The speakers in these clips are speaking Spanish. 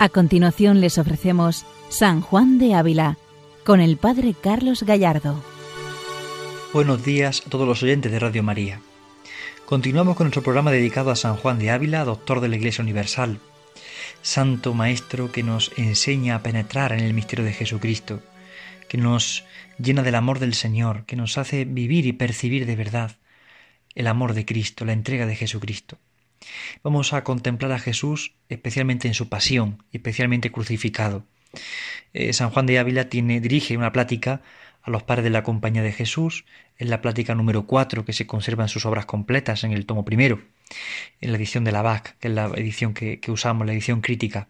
A continuación les ofrecemos San Juan de Ávila con el Padre Carlos Gallardo. Buenos días a todos los oyentes de Radio María. Continuamos con nuestro programa dedicado a San Juan de Ávila, doctor de la Iglesia Universal, santo maestro que nos enseña a penetrar en el misterio de Jesucristo, que nos llena del amor del Señor, que nos hace vivir y percibir de verdad el amor de Cristo, la entrega de Jesucristo. Vamos a contemplar a Jesús especialmente en su pasión, especialmente crucificado. Eh, San Juan de Ávila tiene, dirige una plática a los padres de la Compañía de Jesús, en la plática número 4 que se conserva en sus obras completas en el tomo primero, en la edición de la BAC, que es la edición que, usamos, la edición crítica.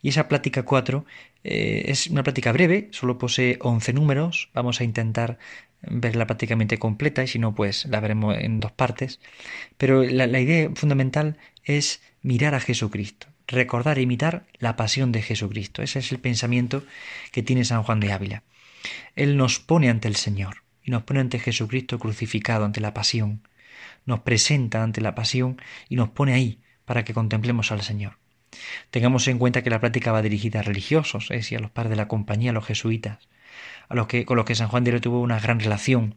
Y esa plática 4 eh, es una plática breve, solo posee 11 números, vamos a intentar verla prácticamente completa y si no, pues la veremos en dos partes. Pero la, idea fundamental es mirar a Jesucristo, recordar e imitar la pasión de Jesucristo. Ese es el pensamiento que tiene San Juan de Ávila. Él nos pone ante el Señor y nos pone ante Jesucristo crucificado, ante la pasión. Nos presenta ante la pasión y nos pone ahí para que contemplemos al Señor. Tengamos en cuenta que la práctica va dirigida a religiosos, es decir, a los padres de la compañía, a los jesuitas con los que San Juan de tuvo una gran relación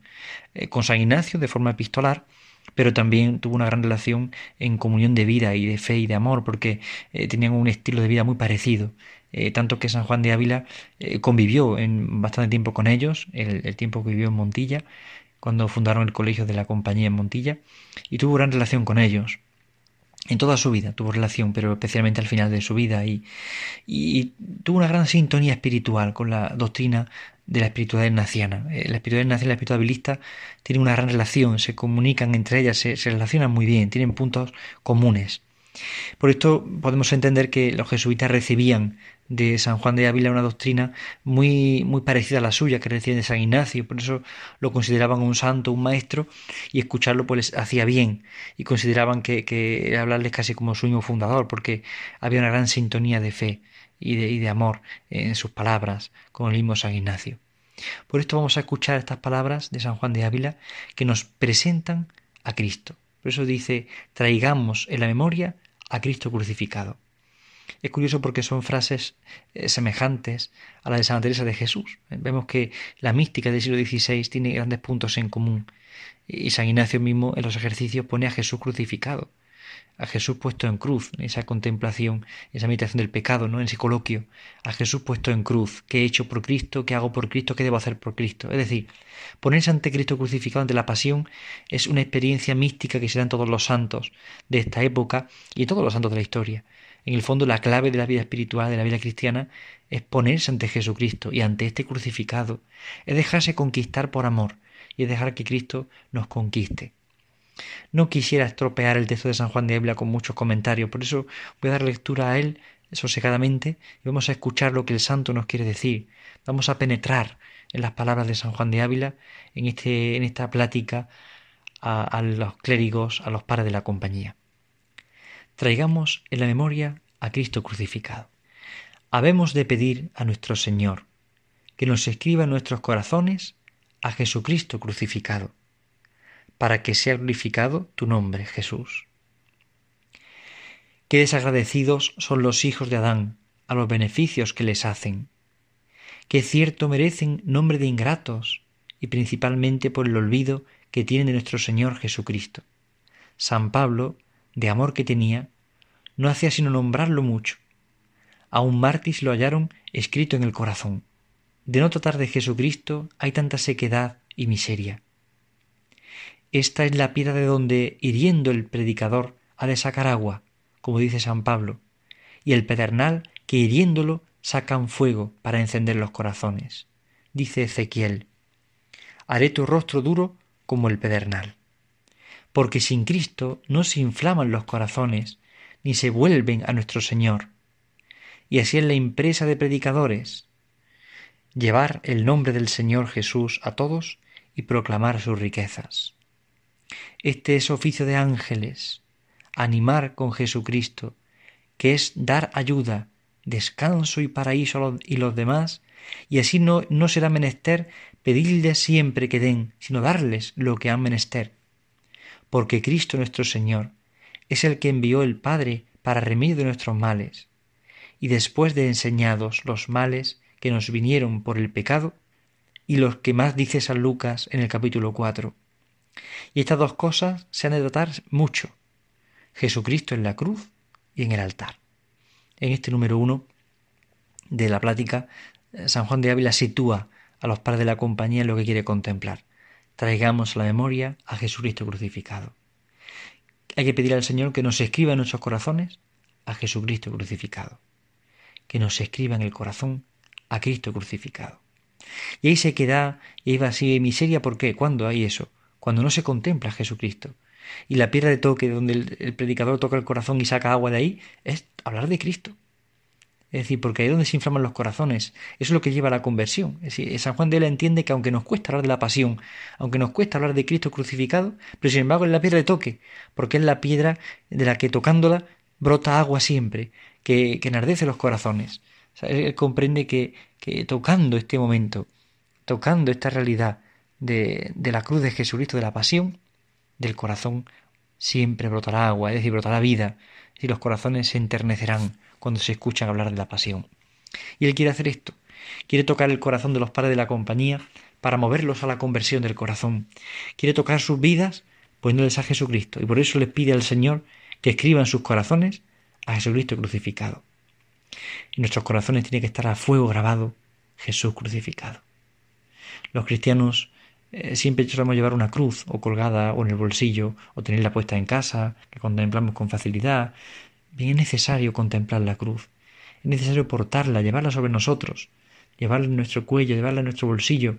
eh, con San Ignacio de forma epistolar, pero también tuvo una gran relación en comunión de vida y de fe y de amor, porque eh, tenían un estilo de vida muy parecido. Eh, tanto que San Juan de Ávila convivió en bastante tiempo con ellos, el, tiempo que vivió en Montilla, cuando fundaron el colegio de la compañía en Montilla, y tuvo gran relación con ellos en toda su vida tuvo relación, pero especialmente al final de su vida, y, tuvo una gran sintonía espiritual con la doctrina de la espiritualidad naciana. Eh, la espiritualidad naciana y la espiritualista tienen una gran relación, se comunican entre ellas, se, relacionan muy bien, tienen puntos comunes. Por esto podemos entender que los jesuitas recibían de San Juan de Ávila una doctrina muy, muy parecida a la suya que recibían de San Ignacio, por eso lo consideraban un santo, un maestro, y escucharlo pues les hacía bien, y consideraban que, que hablarles casi como su fundador, porque había una gran sintonía de fe y de, amor en sus palabras, con el mismo San Ignacio. Por esto vamos a escuchar estas palabras de San Juan de Ávila que nos presentan a Cristo. Por eso dice, traigamos en la memoria a Cristo crucificado. Es curioso porque son frases eh, semejantes a la de Santa Teresa de Jesús. Vemos que la mística del siglo XVI tiene grandes puntos en común. Y San Ignacio mismo en los ejercicios pone a Jesús crucificado a Jesús puesto en cruz, esa contemplación, esa meditación del pecado, ¿no? En ese coloquio, a Jesús puesto en cruz, ¿qué he hecho por Cristo? ¿Qué hago por Cristo? ¿Qué debo hacer por Cristo? Es decir, ponerse ante Cristo crucificado ante la pasión es una experiencia mística que se da en todos los santos de esta época y todos los santos de la historia. En el fondo, la clave de la vida espiritual, de la vida cristiana, es ponerse ante Jesucristo y ante este crucificado, es dejarse conquistar por amor y es dejar que Cristo nos conquiste. No quisiera estropear el texto de San Juan de Ávila con muchos comentarios, por eso voy a dar lectura a él sosegadamente y vamos a escuchar lo que el santo nos quiere decir. Vamos a penetrar en las palabras de San Juan de Ávila en, este, en esta plática a, a los clérigos, a los padres de la compañía. Traigamos en la memoria a Cristo crucificado. Habemos de pedir a nuestro Señor que nos escriba en nuestros corazones a Jesucristo crucificado para que sea glorificado tu nombre, Jesús. Qué desagradecidos son los hijos de Adán a los beneficios que les hacen. Qué cierto merecen nombre de ingratos, y principalmente por el olvido que tienen de nuestro Señor Jesucristo. San Pablo, de amor que tenía, no hacía sino nombrarlo mucho. A un mártir lo hallaron escrito en el corazón. De no tratar de Jesucristo hay tanta sequedad y miseria. Esta es la piedra de donde, hiriendo el predicador, ha de sacar agua, como dice San Pablo, y el pedernal que hiriéndolo sacan fuego para encender los corazones. Dice Ezequiel, haré tu rostro duro como el pedernal. Porque sin Cristo no se inflaman los corazones, ni se vuelven a nuestro Señor. Y así es la impresa de predicadores, llevar el nombre del Señor Jesús a todos y proclamar sus riquezas. Este es oficio de ángeles, animar con Jesucristo, que es dar ayuda, descanso y paraíso y los demás, y así no, no será menester pedirles siempre que den, sino darles lo que han menester. Porque Cristo nuestro Señor es el que envió el Padre para remedio de nuestros males, y después de enseñados los males que nos vinieron por el pecado, y los que más dice San Lucas en el capítulo 4. Y estas dos cosas se han de tratar mucho. Jesucristo en la cruz y en el altar. En este número uno de la plática, eh, San Juan de Ávila sitúa a los padres de la compañía en lo que quiere contemplar. Traigamos la memoria a Jesucristo crucificado. Hay que pedir al Señor que nos escriba en nuestros corazones a Jesucristo crucificado. Que nos escriba en el corazón a Cristo crucificado. Y ahí se queda, y ahí va así miseria, ¿por qué? ¿Cuándo hay eso? Cuando no se contempla a Jesucristo. Y la piedra de toque donde el, predicador toca el corazón y saca agua de ahí es hablar de Cristo. Es decir, porque ahí es donde se inflaman los corazones. Eso es lo que lleva a la conversión. Es decir, San Juan de la entiende que aunque nos cuesta hablar de la pasión, aunque nos cuesta hablar de Cristo crucificado, pero sin embargo es la piedra de toque, porque es la piedra de la que tocándola brota agua siempre, que, que enardece los corazones. él comprende que, que tocando este momento, tocando esta realidad de, la cruz de Jesucristo, de la pasión, del corazón siempre brotará agua, es decir, brotará vida, y los corazones se enternecerán cuando se escuchan hablar de la pasión. Y él quiere hacer esto, quiere tocar el corazón de los padres de la compañía para moverlos a la conversión del corazón, quiere tocar sus vidas poniéndoles a Jesucristo, y por eso les pide al Señor que escriba en sus corazones a Jesucristo crucificado. En nuestros corazones tiene que estar a fuego grabado Jesús crucificado. Los cristianos siempre solemos llevar una cruz o colgada o en el bolsillo o tenerla puesta en casa, que contemplamos con facilidad. Bien es necesario contemplar la cruz. Es necesario portarla, llevarla sobre nosotros, llevarla en nuestro cuello, llevarla en nuestro bolsillo.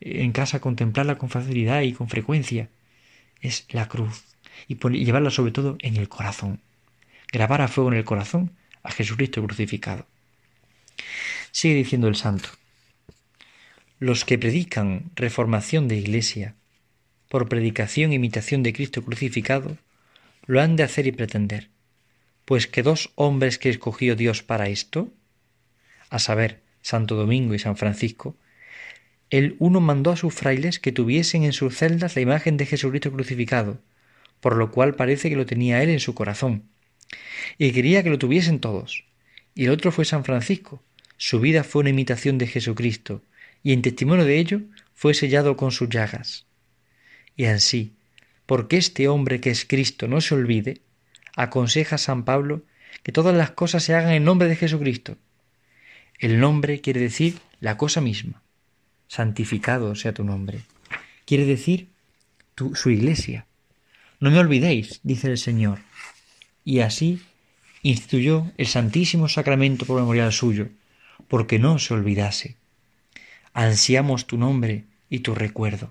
En casa contemplarla con facilidad y con frecuencia. Es la cruz. Y llevarla sobre todo en el corazón. Grabar a fuego en el corazón a Jesucristo crucificado. Sigue diciendo el santo. Los que predican reformación de iglesia por predicación e imitación de Cristo crucificado, lo han de hacer y pretender, pues que dos hombres que escogió Dios para esto, a saber, Santo Domingo y San Francisco, el uno mandó a sus frailes que tuviesen en sus celdas la imagen de Jesucristo crucificado, por lo cual parece que lo tenía él en su corazón, y quería que lo tuviesen todos. Y el otro fue San Francisco. Su vida fue una imitación de Jesucristo, y en testimonio de ello fue sellado con sus llagas. Y así, porque este hombre que es Cristo no se olvide, aconseja San Pablo que todas las cosas se hagan en nombre de Jesucristo. El nombre quiere decir la cosa misma. Santificado sea tu nombre. Quiere decir tu, su iglesia. No me olvidéis, dice el Señor, y así instituyó el Santísimo Sacramento por memorial suyo, porque no se olvidase. Ansiamos tu nombre y tu recuerdo.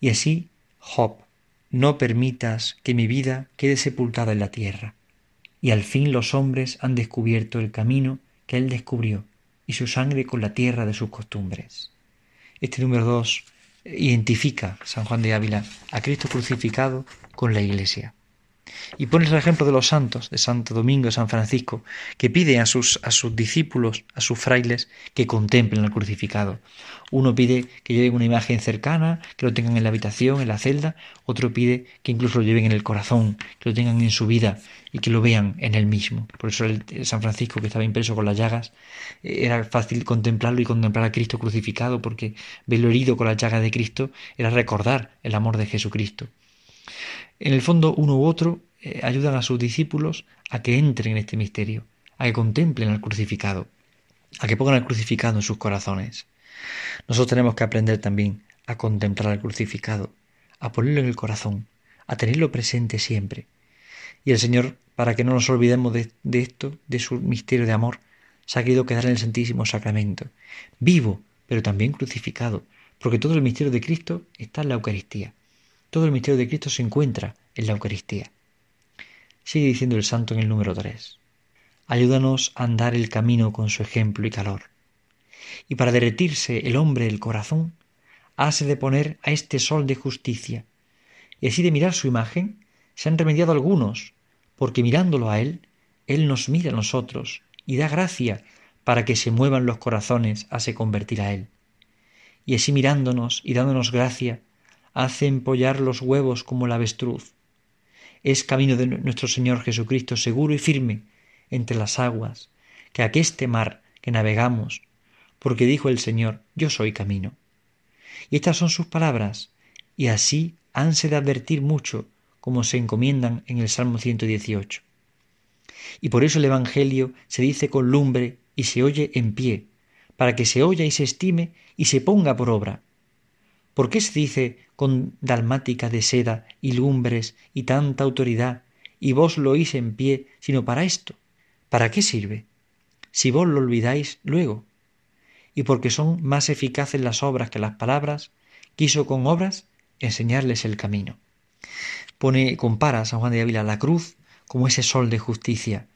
Y así, Job, no permitas que mi vida quede sepultada en la tierra. Y al fin los hombres han descubierto el camino que él descubrió, y su sangre con la tierra de sus costumbres. Este número dos identifica, San Juan de Ávila, a Cristo crucificado con la Iglesia. Y pones el ejemplo de los santos, de Santo Domingo, y San Francisco, que pide a sus, a sus discípulos, a sus frailes, que contemplen al crucificado. Uno pide que lleven una imagen cercana, que lo tengan en la habitación, en la celda, otro pide que incluso lo lleven en el corazón, que lo tengan en su vida y que lo vean en él mismo. Por eso el, San Francisco, que estaba impreso con las llagas, eh, era fácil contemplarlo y contemplar a Cristo crucificado, porque verlo herido con las llagas de Cristo era recordar el amor de Jesucristo. En el fondo, uno u otro eh, ayudan a sus discípulos a que entren en este misterio, a que contemplen al crucificado, a que pongan al crucificado en sus corazones. Nosotros tenemos que aprender también a contemplar al crucificado, a ponerlo en el corazón, a tenerlo presente siempre. Y el Señor, para que no nos olvidemos de, de esto, de su misterio de amor, se ha querido quedar en el Santísimo Sacramento, vivo, pero también crucificado, porque todo el misterio de Cristo está en la Eucaristía. Todo el misterio de Cristo se encuentra en la Eucaristía. Sigue diciendo el santo en el número 3. Ayúdanos a andar el camino con su ejemplo y calor. Y para derretirse el hombre el corazón, hace de poner a este sol de justicia. Y así de mirar su imagen, se han remediado algunos, porque mirándolo a él, él nos mira a nosotros y da gracia para que se muevan los corazones a se convertir a él. Y así mirándonos y dándonos gracia, hace empollar los huevos como la avestruz. Es camino de nuestro Señor Jesucristo seguro y firme entre las aguas, que aqueste mar que navegamos, porque dijo el Señor, yo soy camino. Y estas son sus palabras, y así hanse de advertir mucho, como se encomiendan en el Salmo 118. Y por eso el Evangelio se dice con lumbre y se oye en pie, para que se oya y se estime y se ponga por obra. ¿Por qué se dice con dalmática de seda y lumbres y tanta autoridad, y vos lo oís en pie, sino para esto? ¿Para qué sirve? Si vos lo olvidáis luego. Y porque son más eficaces las obras que las palabras, quiso con obras enseñarles el camino. Pone, compara a San Juan de Ávila la cruz como ese sol de justicia,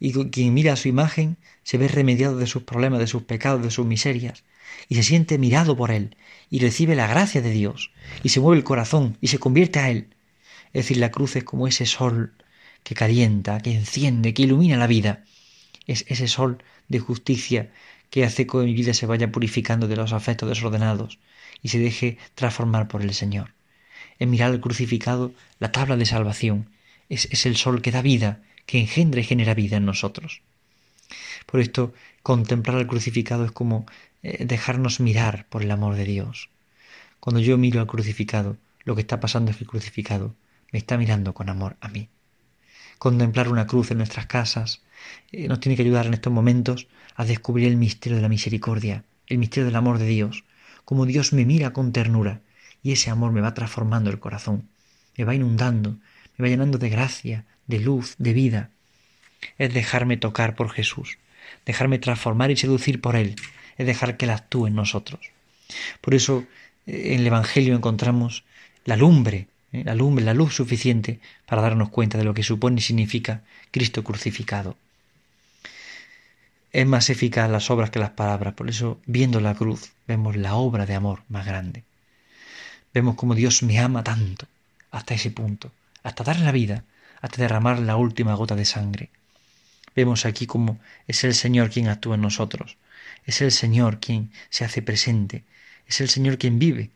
y quien mira a su imagen se ve remediado de sus problemas, de sus pecados, de sus miserias, y se siente mirado por él, y recibe la gracia de Dios, y se mueve el corazón, y se convierte a él. Es decir, la cruz es como ese sol que calienta, que enciende, que ilumina la vida. Es ese sol de justicia que hace que mi vida se vaya purificando de los afectos desordenados y se deje transformar por el Señor. En mirar al crucificado, la tabla de salvación es, es el sol que da vida, que engendra y genera vida en nosotros. Por esto, contemplar al crucificado es como eh, dejarnos mirar por el amor de Dios. Cuando yo miro al crucificado, lo que está pasando es que el crucificado me está mirando con amor a mí. Contemplar una cruz en nuestras casas eh, nos tiene que ayudar en estos momentos a descubrir el misterio de la misericordia, el misterio del amor de Dios, como Dios me mira con ternura y ese amor me va transformando el corazón, me va inundando, me va llenando de gracia, de luz, de vida. Es dejarme tocar por Jesús, dejarme transformar y seducir por Él, es dejar que Él actúe en nosotros. Por eso en el Evangelio encontramos la lumbre, ¿eh? la lumbre, la luz suficiente para darnos cuenta de lo que supone y significa Cristo crucificado. Es más eficaz las obras que las palabras, por eso viendo la cruz vemos la obra de amor más grande. Vemos cómo Dios me ama tanto, hasta ese punto, hasta dar la vida, hasta derramar la última gota de sangre. Vemos aquí cómo es el Señor quien actúa en nosotros, es el Señor quien se hace presente, es el Señor quien vive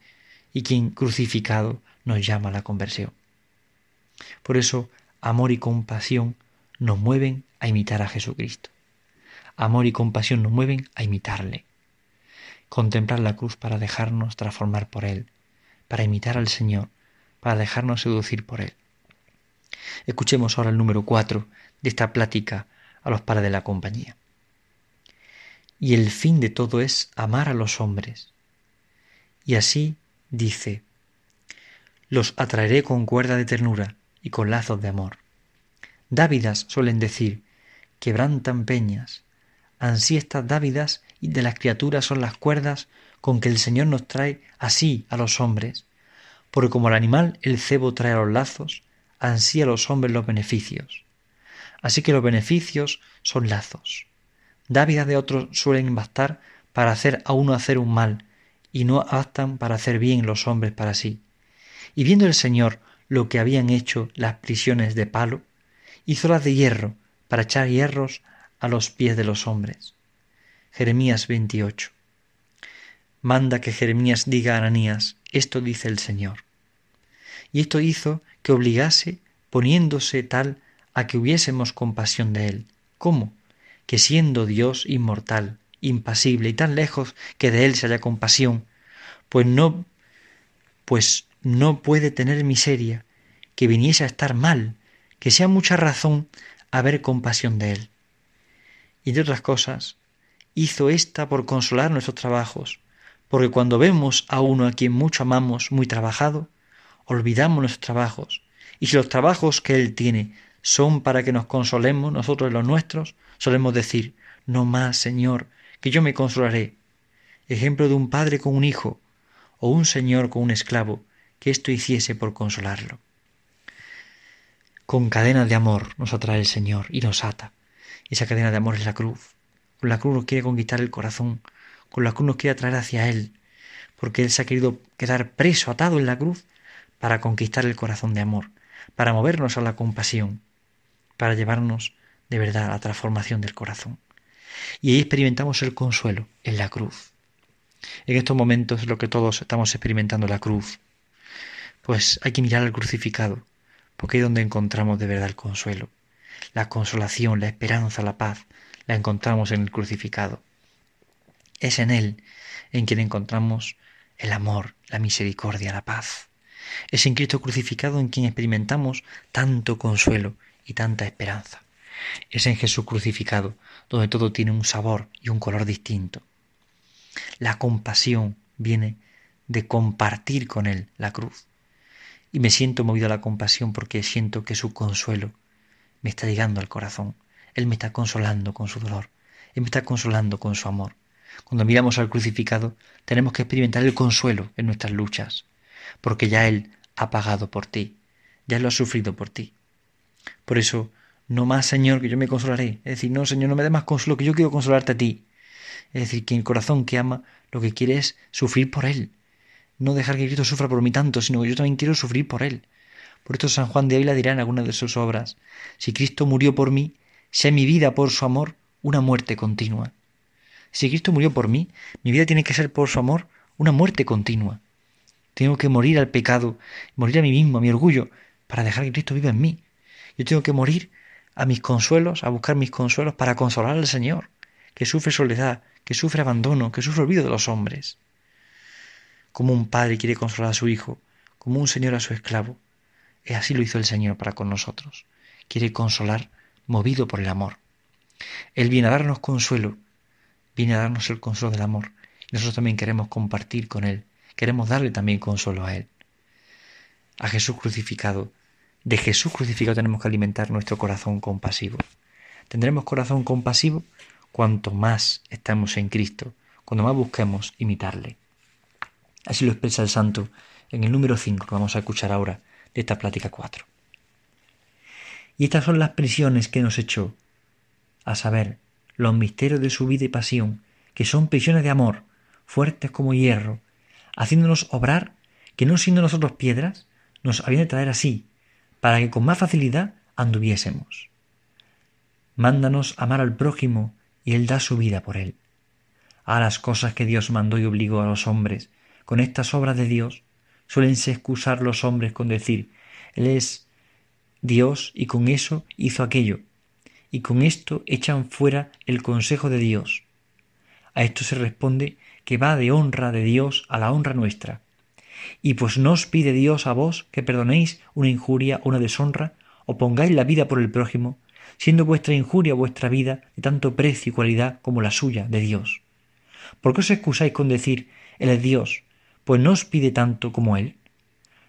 y quien crucificado nos llama a la conversión. Por eso, amor y compasión nos mueven a imitar a Jesucristo. Amor y compasión nos mueven a imitarle. Contemplar la cruz para dejarnos transformar por Él, para imitar al Señor, para dejarnos seducir por Él. Escuchemos ahora el número cuatro de esta plática a los padres de la compañía. Y el fin de todo es amar a los hombres. Y así dice, los atraeré con cuerda de ternura y con lazos de amor. Dávidas suelen decir, quebrantan peñas. Ansí estas dávidas y de las criaturas son las cuerdas con que el Señor nos trae así a los hombres, porque como el animal el cebo trae a los lazos, ansí a los hombres los beneficios. Así que los beneficios son lazos. Dávidas de otros suelen bastar para hacer a uno hacer un mal, y no bastan para hacer bien los hombres para sí. Y viendo el Señor lo que habían hecho las prisiones de palo, hizo las de hierro para echar hierros a los pies de los hombres. Jeremías 28. Manda que Jeremías diga a Ananías, esto dice el Señor. Y esto hizo que obligase, poniéndose tal, a que hubiésemos compasión de él. ¿Cómo? Que siendo Dios inmortal, impasible y tan lejos que de él se haya compasión, pues no, pues no puede tener miseria, que viniese a estar mal, que sea mucha razón haber compasión de él. Y de otras cosas, hizo ésta por consolar nuestros trabajos, porque cuando vemos a uno a quien mucho amamos muy trabajado, olvidamos nuestros trabajos, y si los trabajos que Él tiene son para que nos consolemos nosotros los nuestros, solemos decir, no más, Señor, que yo me consolaré. Ejemplo de un padre con un hijo, o un señor con un esclavo, que esto hiciese por consolarlo. Con cadenas de amor nos atrae el Señor y nos ata. Esa cadena de amor es la cruz. Con la cruz nos quiere conquistar el corazón, con la cruz nos quiere atraer hacia Él, porque Él se ha querido quedar preso, atado en la cruz, para conquistar el corazón de amor, para movernos a la compasión, para llevarnos de verdad a la transformación del corazón. Y ahí experimentamos el consuelo en la cruz. En estos momentos lo que todos estamos experimentando la cruz. Pues hay que mirar al crucificado, porque es donde encontramos de verdad el consuelo, la consolación, la esperanza, la paz, la encontramos en el crucificado. Es en Él en quien encontramos el amor, la misericordia, la paz. Es en Cristo crucificado en quien experimentamos tanto consuelo y tanta esperanza. Es en Jesús crucificado donde todo tiene un sabor y un color distinto. La compasión viene de compartir con Él la cruz. Y me siento movido a la compasión porque siento que su consuelo me está llegando al corazón. Él me está consolando con su dolor. Él me está consolando con su amor. Cuando miramos al crucificado, tenemos que experimentar el consuelo en nuestras luchas, porque ya Él ha pagado por ti, ya lo ha sufrido por ti. Por eso, no más, Señor, que yo me consolaré. Es decir, no, Señor, no me dé más consuelo, que yo quiero consolarte a ti. Es decir, que el corazón que ama lo que quiere es sufrir por Él. No dejar que Cristo sufra por mí tanto, sino que yo también quiero sufrir por Él. Por esto San Juan de Ávila dirá en alguna de sus obras, si Cristo murió por mí, sea mi vida por su amor una muerte continua. Si Cristo murió por mí, mi vida tiene que ser por su amor una muerte continua. Tengo que morir al pecado, morir a mí mismo, a mi orgullo, para dejar que Cristo viva en mí. Yo tengo que morir a mis consuelos, a buscar mis consuelos para consolar al Señor, que sufre soledad, que sufre abandono, que sufre olvido de los hombres. Como un padre quiere consolar a su hijo, como un señor a su esclavo, y así lo hizo el Señor para con nosotros. Quiere consolar movido por el amor. Él viene a darnos consuelo, viene a darnos el consuelo del amor. Nosotros también queremos compartir con Él, queremos darle también consuelo a Él. A Jesús crucificado, de Jesús crucificado tenemos que alimentar nuestro corazón compasivo. Tendremos corazón compasivo cuanto más estamos en Cristo, cuando más busquemos imitarle. Así lo expresa el santo en el número 5 que vamos a escuchar ahora de esta plática 4. Y estas son las prisiones que nos echó, a saber, los misterios de su vida y pasión, que son prisiones de amor, fuertes como hierro, haciéndonos obrar que no siendo nosotros piedras, nos habían de traer así, para que con más facilidad anduviésemos. Mándanos amar al prójimo y él da su vida por él. A las cosas que Dios mandó y obligó a los hombres, con estas obras de Dios, suelense excusar los hombres con decir, Él es Dios y con eso hizo aquello, y con esto echan fuera el consejo de Dios. A esto se responde que va de honra de Dios a la honra nuestra. Y pues no os pide Dios a vos que perdonéis una injuria o una deshonra, o pongáis la vida por el prójimo, siendo vuestra injuria vuestra vida de tanto precio y cualidad como la suya de Dios. ¿Por qué os excusáis con decir Él es Dios? Pues no os pide tanto como Él.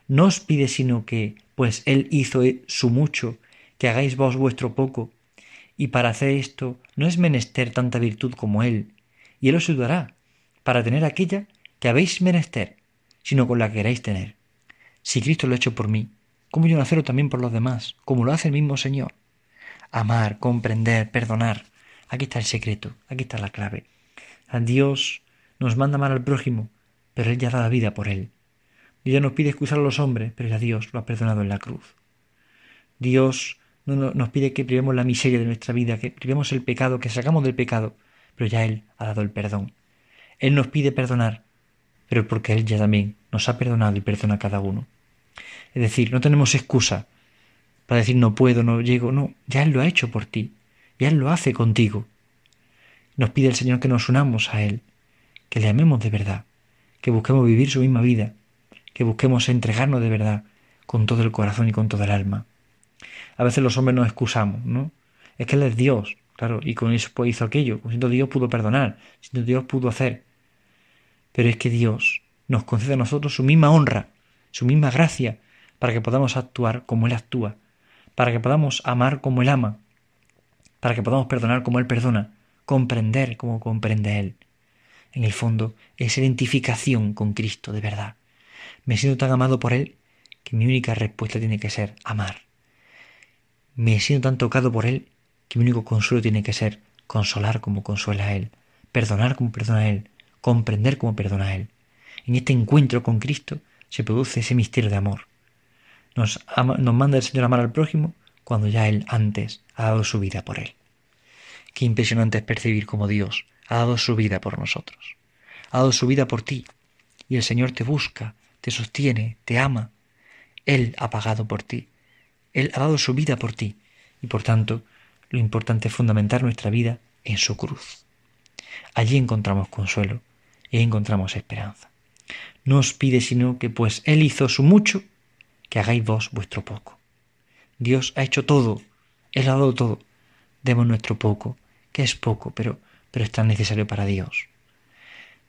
No os pide sino que, pues Él hizo su mucho, que hagáis vos vuestro poco, y para hacer esto no es menester tanta virtud como Él, y Él os ayudará para tener aquella que habéis menester, sino con la que queréis tener. Si Cristo lo ha hecho por mí, ¿cómo yo no hacerlo también por los demás, como lo hace el mismo Señor? Amar, comprender, perdonar. Aquí está el secreto, aquí está la clave. Dios nos manda amar al prójimo, pero Él ya da la vida por Él. Dios nos pide excusar a los hombres, pero ya Dios lo ha perdonado en la cruz. Dios no, nos pide que privemos la miseria de nuestra vida, que privemos el pecado, que sacamos del pecado, pero ya Él ha dado el perdón. Él nos pide perdonar, pero porque Él ya también nos ha perdonado y perdona a cada uno. Es decir, no tenemos excusa para decir no puedo, no llego, no, ya Él lo ha hecho por ti, ya Él lo hace contigo. Nos pide el Señor que nos unamos a Él, que le amemos de verdad, que busquemos vivir su misma vida, que busquemos entregarnos de verdad con todo el corazón y con toda el alma a veces los hombres nos excusamos, ¿no? Es que Él es Dios, claro, y con eso pues hizo aquello, con eso Dios pudo perdonar, siendo Dios pudo hacer. Pero es que Dios nos concede a nosotros su misma honra, su misma gracia, para que podamos actuar como Él actúa, para que podamos amar como Él ama, para que podamos perdonar como Él perdona, comprender como comprende Él. En el fondo, es identificación con Cristo de verdad. Me siento tan amado por Él que mi única respuesta tiene que ser amar me siento tan tocado por Él que mi único consuelo tiene que ser consolar como consuela a Él, perdonar como perdona a Él, comprender como perdona a Él. En este encuentro con Cristo se produce ese misterio de amor. Nos, nos manda el Señor amar al prójimo cuando ya Él antes ha dado su vida por Él. Qué impresionante es percibir como Dios ha dado su vida por nosotros. Ha dado su vida por ti. Y el Señor te busca, te sostiene, te ama. Él ha pagado por ti. Él ha dado su vida por ti y por tanto lo importante es fundamentar nuestra vida en su cruz. Allí encontramos consuelo y encontramos esperanza. No os pide sino que pues Él hizo su mucho, que hagáis vos vuestro poco. Dios ha hecho todo, Él ha dado todo. Demos nuestro poco, que es poco, pero, pero es tan necesario para Dios.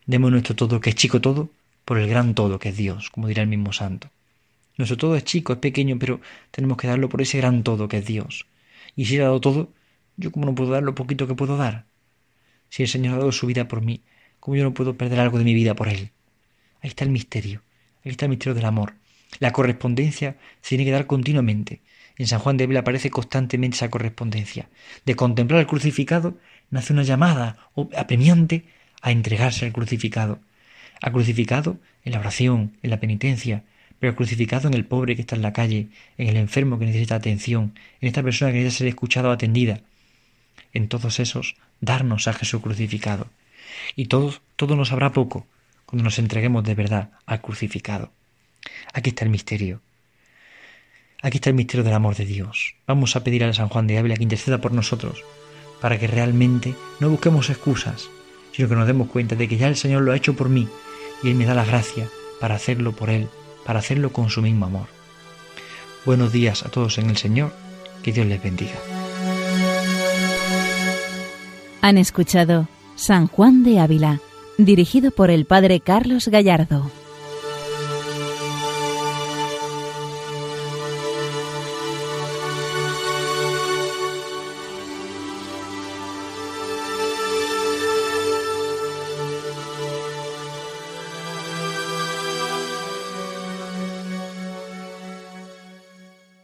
Demos nuestro todo, que es chico todo, por el gran todo que es Dios, como dirá el mismo santo. Nuestro todo es chico, es pequeño, pero tenemos que darlo por ese gran todo que es Dios. Y si Él ha dado todo, yo como no puedo dar lo poquito que puedo dar. Si el Señor ha dado su vida por mí, ¿cómo yo no puedo perder algo de mi vida por Él? Ahí está el misterio, ahí está el misterio del amor. La correspondencia se tiene que dar continuamente. En San Juan de Ávila aparece constantemente esa correspondencia. De contemplar al crucificado nace una llamada apremiante a entregarse al crucificado. Al crucificado en la oración, en la penitencia, pero crucificado en el pobre que está en la calle, en el enfermo que necesita atención, en esta persona que necesita ser escuchada o atendida. En todos esos, darnos a Jesús crucificado. Y todo, todo nos habrá poco cuando nos entreguemos de verdad al crucificado. Aquí está el misterio. Aquí está el misterio del amor de Dios. Vamos a pedir a San Juan de Ávila que interceda por nosotros, para que realmente no busquemos excusas, sino que nos demos cuenta de que ya el Señor lo ha hecho por mí y Él me da la gracia para hacerlo por Él, para hacerlo con su mismo amor. Buenos días a todos en el Señor, que Dios les bendiga. Han escuchado San Juan de Ávila, dirigido por el Padre Carlos Gallardo.